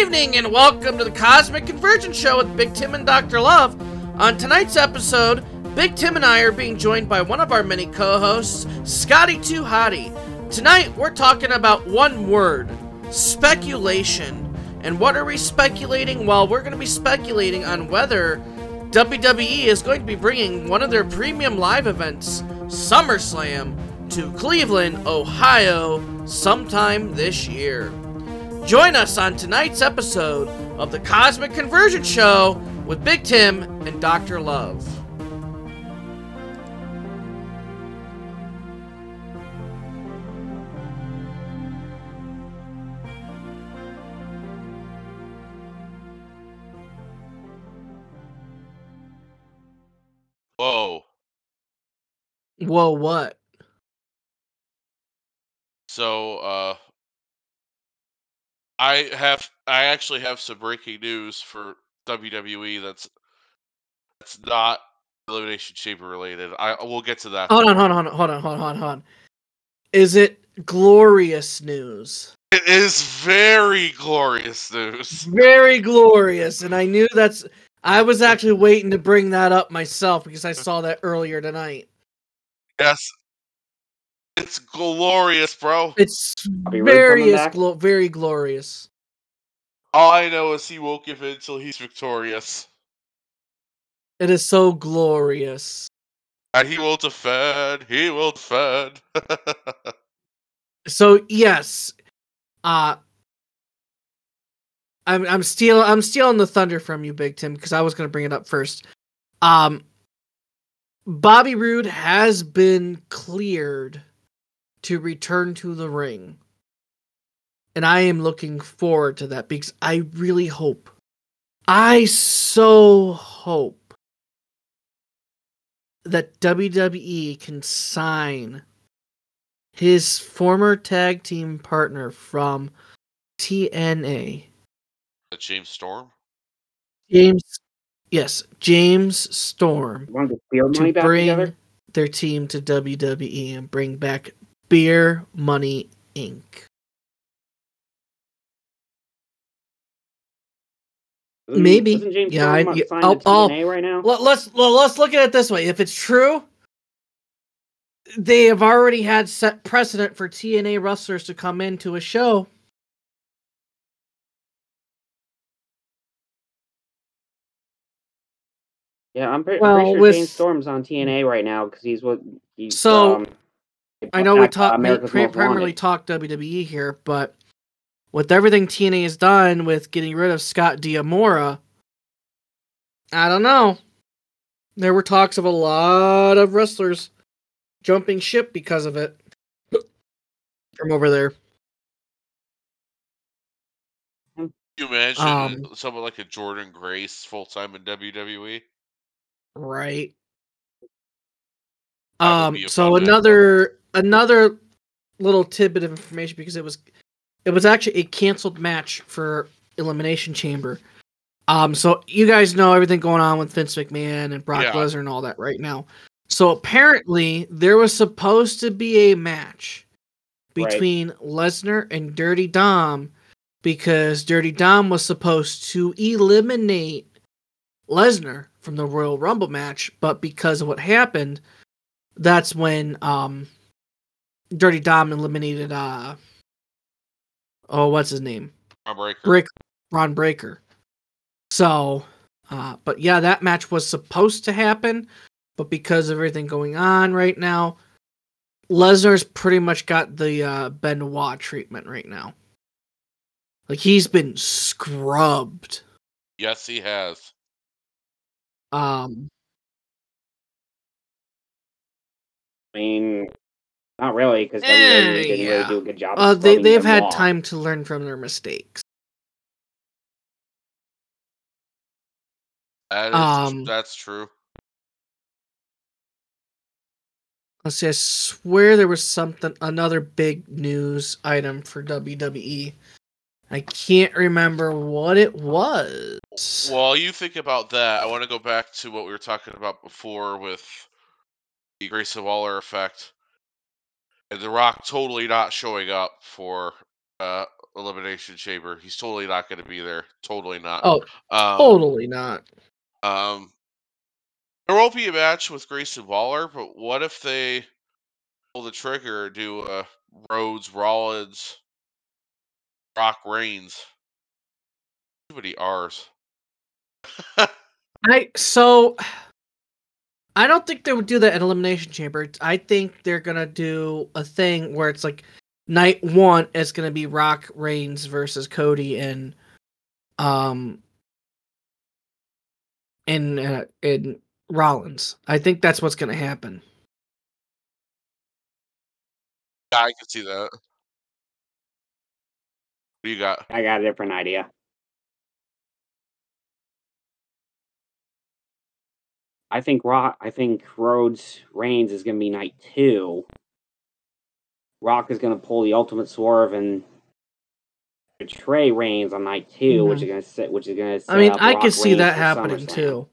evening, and welcome to the Cosmic Convergence Show with Big Tim and Dr. Love. On tonight's episode, Big Tim and I are being joined by one of our many co hosts, Scotty Too Hottie. Tonight, we're talking about one word speculation. And what are we speculating? Well, we're going to be speculating on whether WWE is going to be bringing one of their premium live events, SummerSlam, to Cleveland, Ohio, sometime this year. Join us on tonight's episode of the Cosmic Convergence Show with Big Tim and Dr. Love. Whoa. Whoa, what? So, uh, I have I actually have some breaking news for WWE that's that's not Elimination Chamber related. I we'll get to that. Hold on, hold on, hold on, hold on, hold on, hold on. Is it glorious news? It is very glorious news. Very glorious, and I knew that's. I was actually waiting to bring that up myself because I saw that earlier tonight. Yes. It's glorious, bro. It's Bobby Roode very, coming glo- very glorious. All I know is he won't give in until he's victorious. It is so glorious. And he will defend. He will defend. So yes, uh I'm I'm stealing I'm stealing the thunder from you, Big Tim, because I was gonna bring it up first. Um Bobby Roode has been cleared to return to the ring. And I am looking forward to that because I really hope. I so hope that WWE can sign his former tag team partner from TNA, Uh, James Storm. James. Yes, James Storm, Want the field money to back bring together? their team to WWE and bring back Beer Money Inc. Maybe. James Yeah, I- about yeah, to sign I'll- I'll- right now? Let, let's well, let's look at it this way. If it's true, they have already had set precedent for TNA wrestlers to come into a show. yeah, I'm pre- Well, pretty sure with- James Storm's on TNA right now because he's what he's. So, um, I know we back, talk America's pri- primarily Wanted. talk WWE here, but with everything TNA has done with getting rid of Scott D'Amore, I don't know. There were talks of a lot of wrestlers jumping ship because of it from over there. Can you imagine Um, someone like a Jordynne Grace full time in? WWE? Right. Um so another another little tidbit of information because it was it was actually a canceled match for Elimination Chamber. Um so you guys know everything going on with Vince McMahon and Brock Yeah. Lesnar and all that right now. So apparently there was supposed to be a match Right. between Lesnar and Dirty Dom because Dirty Dom was supposed to eliminate Lesnar from the Royal Rumble match, but because of what happened, that's when um Dirty Dom eliminated uh oh what's his name? Bron Breakker. Brick Bron Breakker. So uh but yeah, that match was supposed to happen, but because of everything going on right now, Lesnar's pretty much got the uh Benoit treatment right now. Like he's been scrubbed. Yes, he has. Um I mean, not really because Eh, WWE didn't yeah. really do a good job. uh, they they've had off. time to learn from their mistakes. That is, Um, that's true. Let's see. I swear there was something, another big news item for WWE. I can't remember what it was. While you think about that, I want to go back to what we were talking about before with the Grayson Waller effect and The Rock totally not showing up for uh, Elimination Chamber. He's totally not going to be there. Totally not. Oh, um, totally not. Um, there won't be a match with Grayson Waller, but what if they pull the trigger, and do a Rhodes, Rollins, Rock Reigns? Too many R's. I so I don't think they would do that at Elimination Chamber. I think they're gonna do a thing where it's like night one is gonna be Rock Reigns versus Cody and um in uh, in Rollins. I think that's what's gonna happen. Yeah, I can see that. What do you got? I got a different idea. I think Rock. I think Rhodes Reigns is going to be night two. Rock is going to pull the ultimate swerve and betray Reigns on night 2 mm-hmm. which is going to set. Which is going to. I mean, I can see that happening too.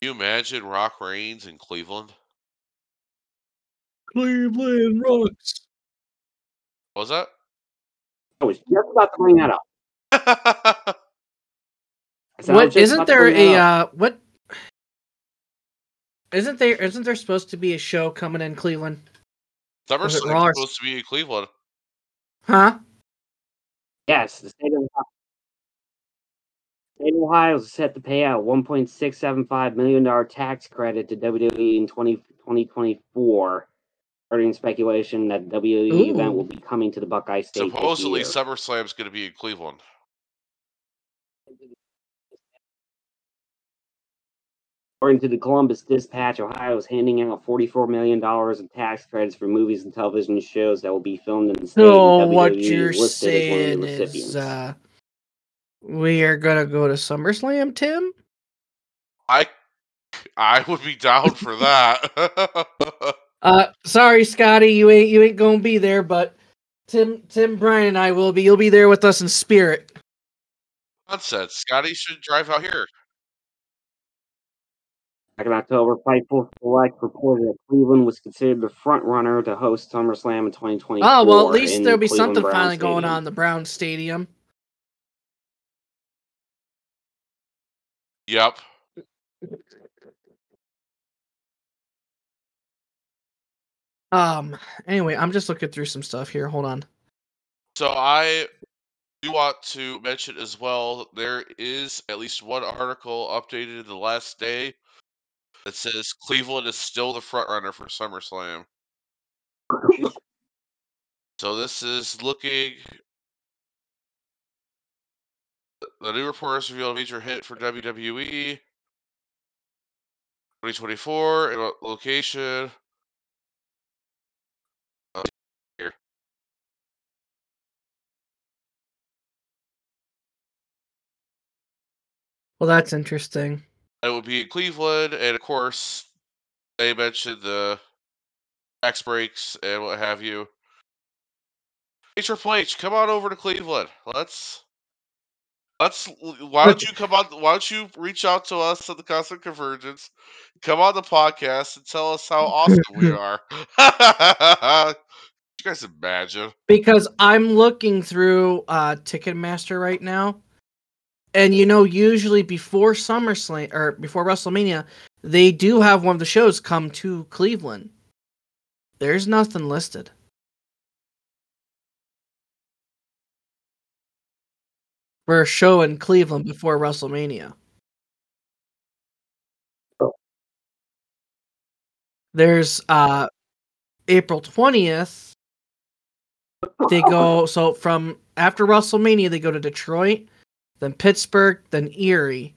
Can you imagine Rock Reigns in Cleveland? Cleveland rocks. What was that? I was just about to bring that up. I said I was What just isn't there a uh what isn't there isn't there supposed to be a show coming in Cleveland? Was it SummerSlam's Raw or- supposed to be in Cleveland. Huh? Yes, the state of Ohio. State of Ohio is set to pay out $1.675 million tax credit to WWE in 20, 2024, starting speculation that the WWE event will be coming to the Buckeye State. Supposedly, year. SummerSlam's going to be in Cleveland. According to the Columbus Dispatch, Ohio is handing out $44 million in tax credits for movies and television shows that will be filmed in the state. So and what you're is listed as one of saying is uh we are gonna go to SummerSlam, Tim? I I would be down for that. Uh sorry, Scotty, you ain't you ain't gonna be there, but Tim Tim Brian and I will be. You'll be there with us in spirit. Nonsense. Scotty should drive out here. Back in October, Fightful Select reported that Cleveland was considered the front runner to host SummerSlam in 2024. Oh well at least there'll be Cleveland something Brown finally going on in the Brown Stadium. Yep. Um anyway, I'm just looking through some stuff here. Hold on. So I do want to mention as well there is at least one article updated in the last day that says Cleveland is still the front runner for SummerSlam. So this is looking. The new reports revealed a major hit for WWE 2024 in a location. Oh. Well that's interesting. It would be in Cleveland, and of course, they mentioned the tax breaks and what have you. Hey, Triple H, come on over to Cleveland. Let's let's. Why don't you come on? Why don't you reach out to us at the Cosmic Convergence? Come on the podcast and tell us how awesome we are. you guys imagine? because I'm looking through uh Ticketmaster right now. And you know, usually before SummerSlam or before WrestleMania, they do have one of the shows come to Cleveland. There's nothing listed. For a show in Cleveland before WrestleMania. There's uh April 20th they go so from after WrestleMania they go to Detroit, then Pittsburgh, then Erie.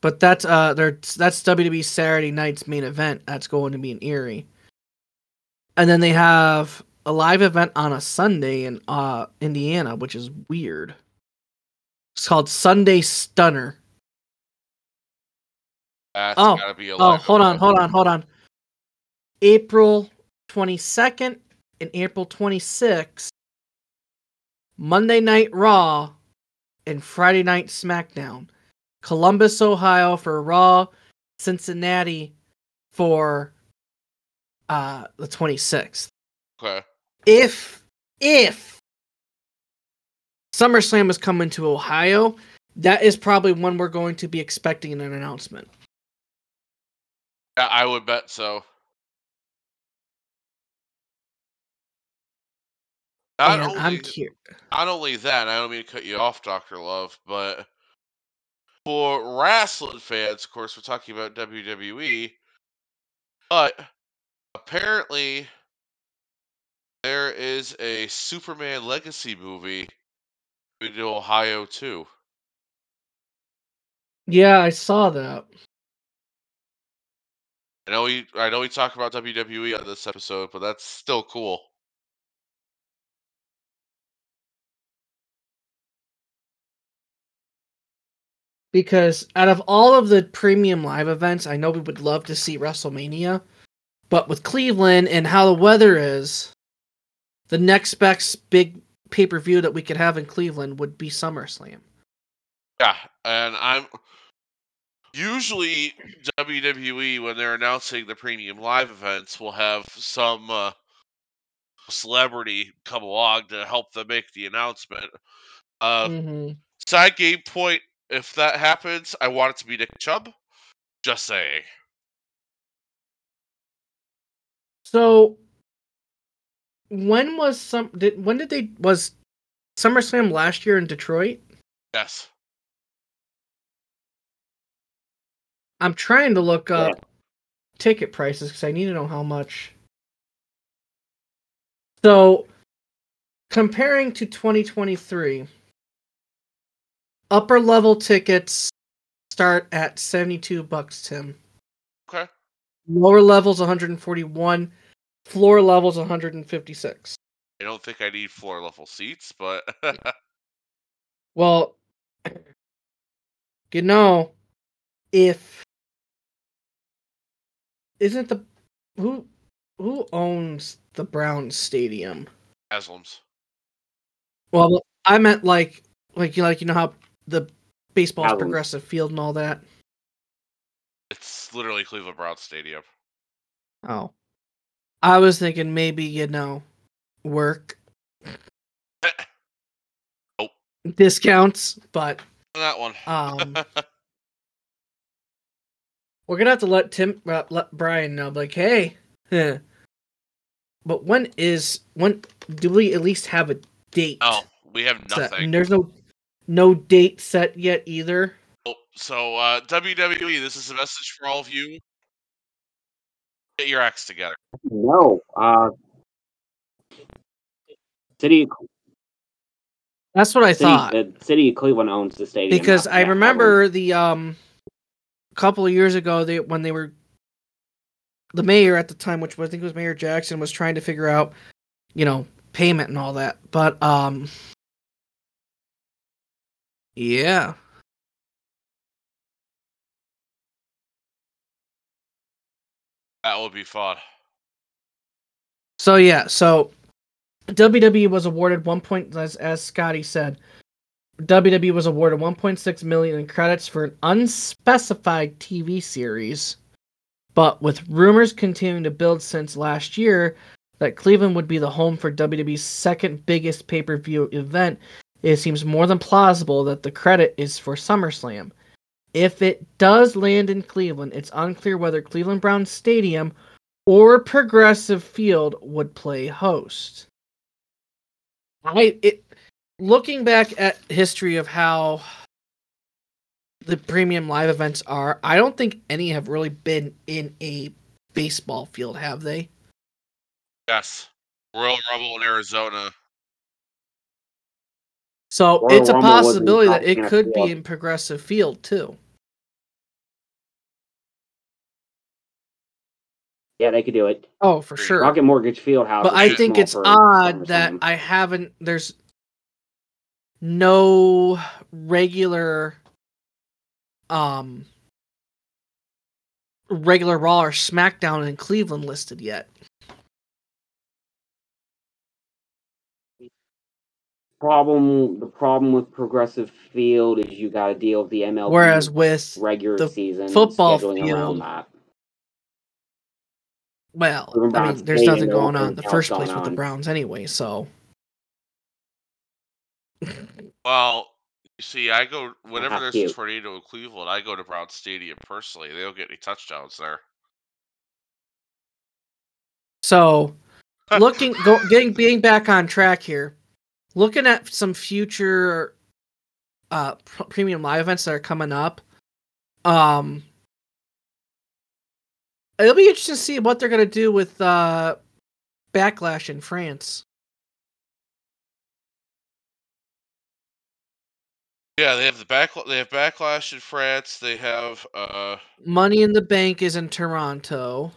But that's uh that's WWE Saturday night's main event. That's going to be in Erie. And then they have a live event on a Sunday in uh Indiana, which is weird. It's called Sunday Stunner. That's Oh, gotta be a Oh, hold on, hold on, hold on. April 22nd and April 26th, Monday Night Raw and Friday Night SmackDown. Columbus, Ohio for Raw, Cincinnati for uh the 26th. Okay. If if SummerSlam is coming to Ohio, that is probably when we're going to be expecting an announcement. Yeah, I would bet so. Not And only, I'm curious. not only that, I don't mean to cut you off, Doctor Love, but for wrestling fans, of course, we're talking about WWE, but apparently there is a Superman Legacy movie to Ohio too. Yeah, I saw that. I know we I know we talk about WWE on this episode, but that's still cool. Because out of all of the premium live events, I know we would love to see WrestleMania, but with Cleveland and how the weather is, the next best big pay per view that we could have in Cleveland would be SummerSlam. Yeah, and I'm usually WWE when they're announcing the premium live events will have some uh, celebrity come along to help them make the announcement. Uh, hmm Side game point: if that happens, I want it to be Nick Chubb. Just saying. So, when was some? Did when did they was SummerSlam last year in Detroit? Yes. I'm trying to look Yeah. up ticket prices because I need to know how much. So, comparing to 2023, upper level tickets start at 72 bucks, Tim. Okay. Lower levels 141, floor levels 156. I don't think I need floor level seats, but Well, you know, if isn't the who who owns the Brown stadium? Haslam's. Well, I meant like like you like you know how the baseball's Allen's. progressive field and all that. It's literally Cleveland Browns Stadium. Oh, I was thinking maybe you know work Nope. discounts, but that one. um, we're gonna have to let Tim uh, let Brian know. Like, hey, huh. but when is when do we at least have a date? oh, we have set? nothing. And there's no no date set yet either. Oh, So uh, WWE, this is a message for all of you. Get your acts together. No. Uh, city, That's what I city, thought. the city of Cleveland owns the stadium. because I not remember the um couple of years ago they when they were the mayor at the time, which was, I think was Mayor Jackson, was trying to figure out, you know, payment and all that. But um yeah. That would be fun. So yeah, so WWE was awarded one point as as Scotty said. WWE was awarded 1.6 million in credits for an unspecified TV series, but with rumors continuing to build since last year that Cleveland would be the home for WWE's second biggest pay-per-view event, it seems more than plausible that the credit is for SummerSlam. If it does land in Cleveland, it's unclear whether Cleveland Browns Stadium or Progressive Field would play host. I it looking back at history of how the premium live events are, I don't think any have really been in a baseball field, have they? Yes. Royal Rumble in Arizona. So Royal it's a Rumble possibility that it could be in Progressive Field too. Yeah, they could do it. Oh, for Agreed. sure. Rocket Mortgage Fieldhouse. but I think it's odd that I haven't. There's no regular, um, regular Raw or SmackDown in Cleveland listed yet. Problem. The problem with Progressive Field is you got to deal with the MLB Whereas with regular the season football scheduling field- around that. Well, Cleveland I mean, there's nothing going on in the first place with the. Browns anyway. So Well, you see, I go whenever there's cute. a tornado in Cleveland, I go to Brown Stadium personally. They don't get any touchdowns there. So, looking, go, getting, being back on track here, looking at some future uh pr- premium live events that are coming up. Um, it'll be interesting to see what they're gonna do with uh backlash in France. Yeah, they have the back. They have backlash in France. They have, uh, Money in the Bank is in Toronto.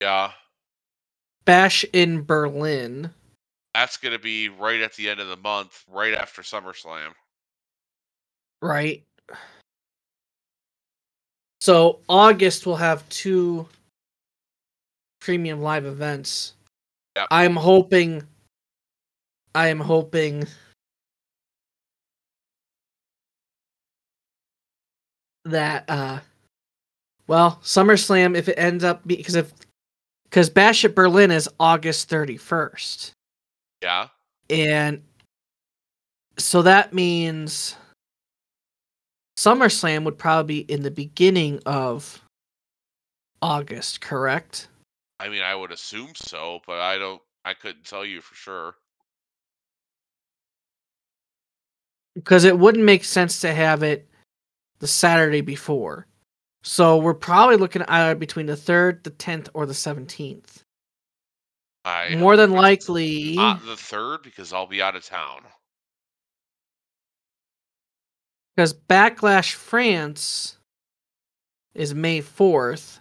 yeah, Bash in Berlin. That's gonna be right at the end of the month, right after SummerSlam. Right. So August will have two premium live events. Yep. I'm hoping I am hoping that uh well, SummerSlam if it ends up because if because Bash at Berlin is August 31st. Yeah, And so that means SummerSlam would probably be in the beginning of August, correct? I mean, I would assume so, but I don't. I couldn't tell you for sure. Because it wouldn't make sense to have it the Saturday before. So we're probably looking at either between the 3rd, the 10th, or the 17th. I More than likely. not the third because I'll be out of town. Because Backlash France is May 4th.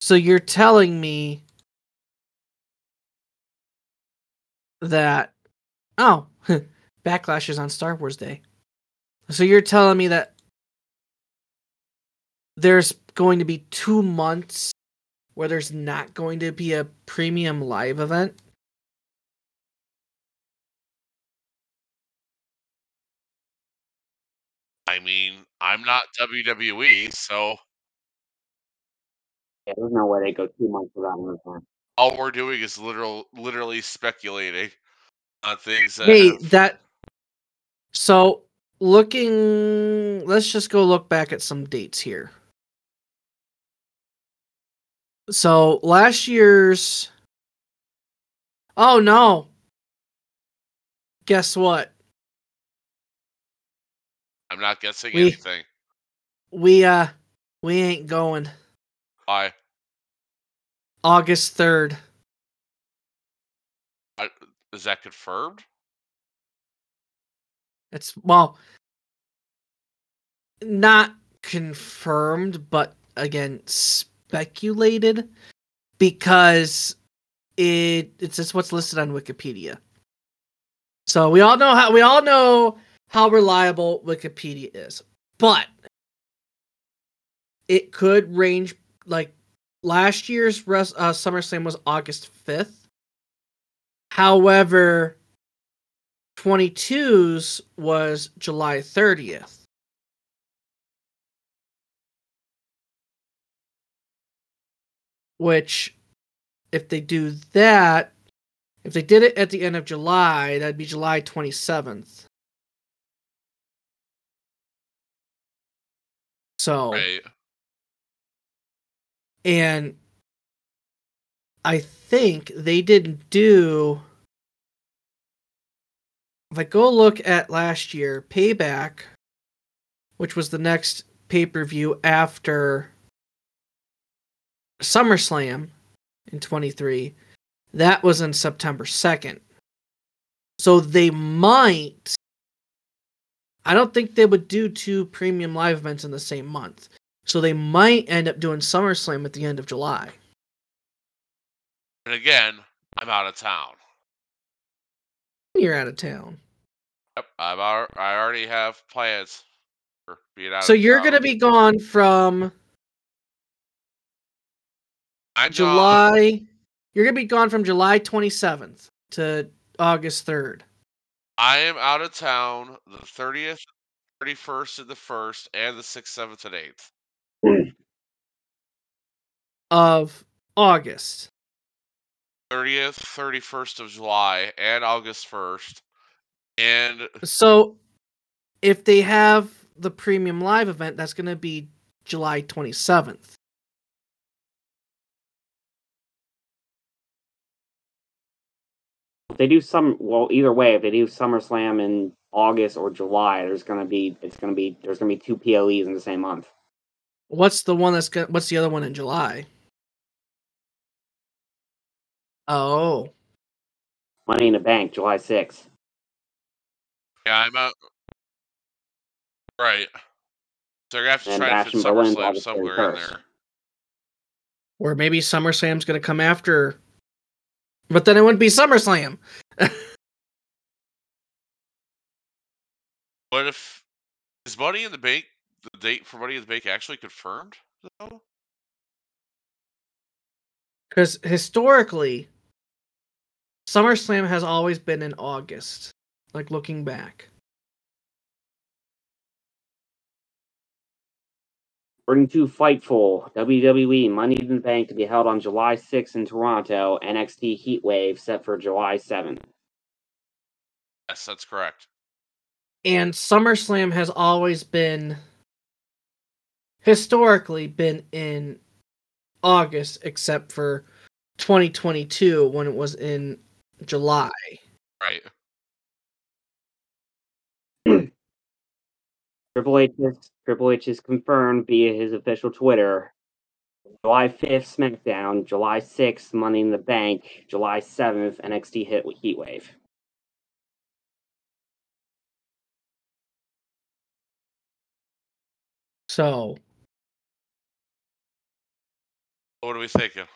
So you're telling me that. Oh, Backlash is on Star Wars Day. So you're telling me that there's going to be two months where there's not going to be a premium live event? I mean, I'm not WWE, so Yeah, there's no way they go two months without an event. all we're doing is literal, literally speculating on things that. Hey, have- that. So, looking. Let's just go look back at some dates here. So, last year's. Oh, no. Guess what? I'm not guessing we- anything. We, uh. We ain't going. Why? August 3rd. I- Is that confirmed? It's, well. Not confirmed, but again, speculated because it it's just what's listed on Wikipedia. So we all know how we all know how reliable Wikipedia is. But it could range like last year's res- uh, SummerSlam was August 5th. However, 22's was July 30th. Which, if they do that, if they did it at the end of July, that'd be July 27th. So, Right. and I think they didn't do. If I go look at last year, Payback, which was the next pay per view after SummerSlam in 23, that was in September 2nd. So they might. I don't think they would do two premium live events in the same month. So they might end up doing SummerSlam at the end of July. And again, I'm out of town. You're out of town. Yep, I'm al- I already have plans for being out. So you're town. going to be gone from I'm July. You're to be gone from July 27th to August 3rd. I am out of town the 30th, 31st, and the 1st, and the 6th, 7th, and 8th. of August. 30th, 31st of July, and August 1st. And So if they have the premium live event, that's going to be July 27th. If they do some, well, either way, if they do SummerSlam in August or July, there's gonna be it's gonna be there's gonna be two PLEs in the same month. What's the one that's going to what's the other one in July? Oh. Money in the Bank, July sixth. yeah, I'm out. Right. So they're gonna have to And try to Bash fit in SummerSlam somewhere in there. Or maybe SummerSlam's going to come after. But then it wouldn't be SummerSlam. What if is Money in the Bank the date for Money in the Bank actually confirmed though? Because historically, SummerSlam has always been in August. Like looking back. According to Fightful, WWE Money in the Bank to be held on July 6th in Toronto, NXT Heatwave set for July 7th. Yes, that's correct. And SummerSlam has always been historically been in August, except for 2022 when it was in July. Right. Triple H is, Triple H is confirmed via his official Twitter. July 5th SmackDown, July 6th Money in the Bank, July 7th NXT Hit Heatwave. So What are we thinking?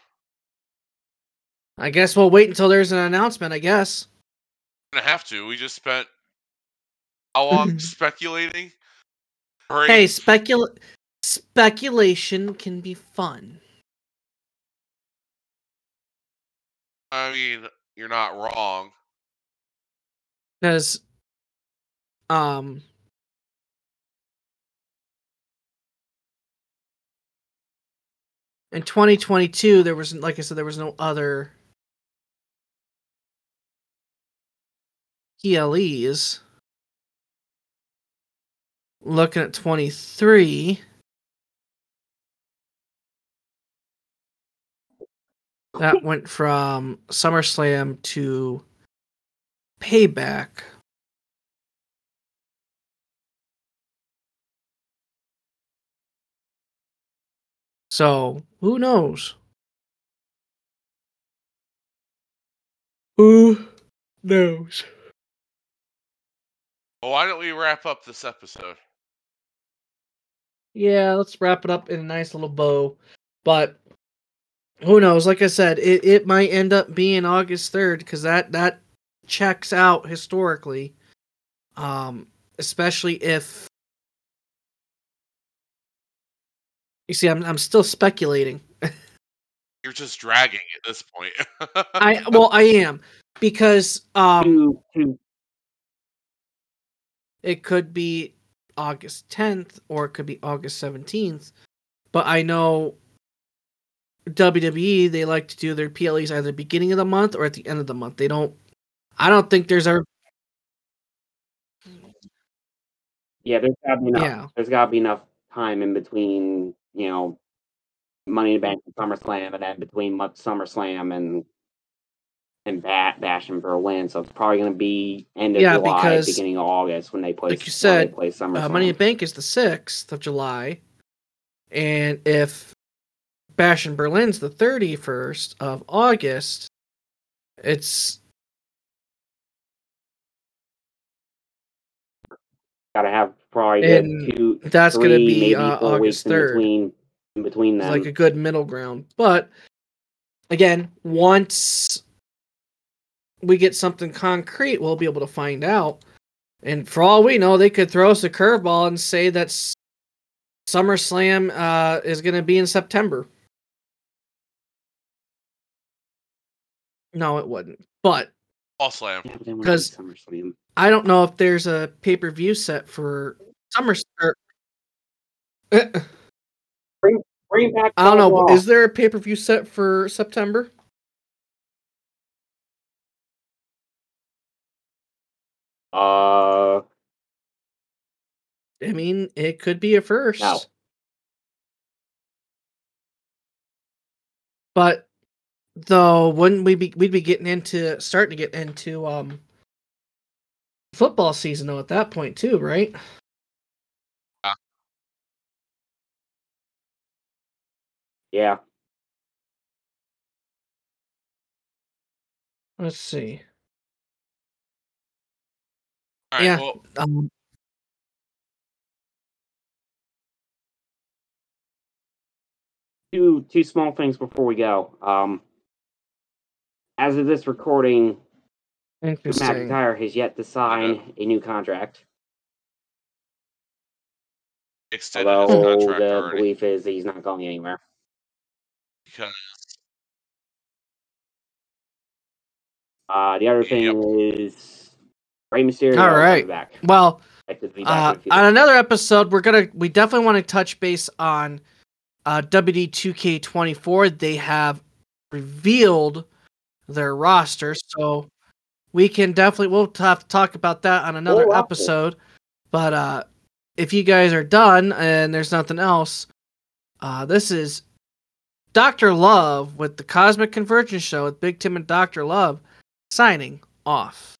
I guess we'll wait until there's an announcement, I guess. We're gonna have to. We just spent how long speculating? Right. Hey, specula- speculation can be fun. I mean, you're not wrong. Because um in 2022 there was like I said there was no other PLEs. Looking at 23 that went from SummerSlam to Payback. So, who knows? Who knows? Well, why don't we wrap up this episode? Yeah, let's wrap it up in a nice little bow. But who knows? Like I said, it, it might end up being August 3rd because that, that checks out historically. Um, especially if you see, I'm I'm still speculating. You're just dragging at this point. I well, I am because um, Two, two, it could be August 10th or it could be August 17th. But I know WWE they like to do their PLEs either beginning of the month or at the end of the month. They don't. I don't think there's ever. yeah, there's gotta be enough. Yeah. There's gotta be enough time in between, you know, Money in the Bank and SummerSlam, and then between SummerSlam and and Bat Bash in Berlin. So it's probably gonna be end of Yeah, July, because, beginning of August when they play. like you said, they play SummerSlam. Uh, Money in the Bank is the 6th of July. And if Bash in Berlin's the 31st of August, it's. gotta have probably And two, that's three, gonna be, maybe uh, August 3rd. between in between It's like a good middle ground. But again, once we get something concrete, we'll be able to find out. And for all we know, they could throw us a curveball and say that S- SummerSlam uh, is going to be in September. No, it wouldn't. But Ball slam. Yeah, but then we're 'Cause- doing SummerSlam. I don't know if there's a pay per view set for Summer. Bring Bring back. I don't know. Paul Is there a pay per view set for September? Uh, I mean, it could be a first. No. But though, wouldn't we be we'd be getting into starting to get into um football season though at that point too, right? yeah. Let's see. All right. Yeah. Well, Um, Two two small things before we go. Um, as of this recording, Drew. McIntyre has yet to sign a new contract. extended his Although contract the already belief is that he's not going anywhere. because Uh, the other thing is Rey Mysterio All right. back. Well, Expected to be back uh, in a few on another episode, we're gonna we definitely want to touch base on uh, WD two K twenty four. They have revealed their roster, so we can definitely we'll have to talk about that on another roster. episode. But uh, if you guys are done and there's nothing else, uh, this is Doctor Love with the Cosmic Convergence Show with Big Tim and Doctor Love signing off.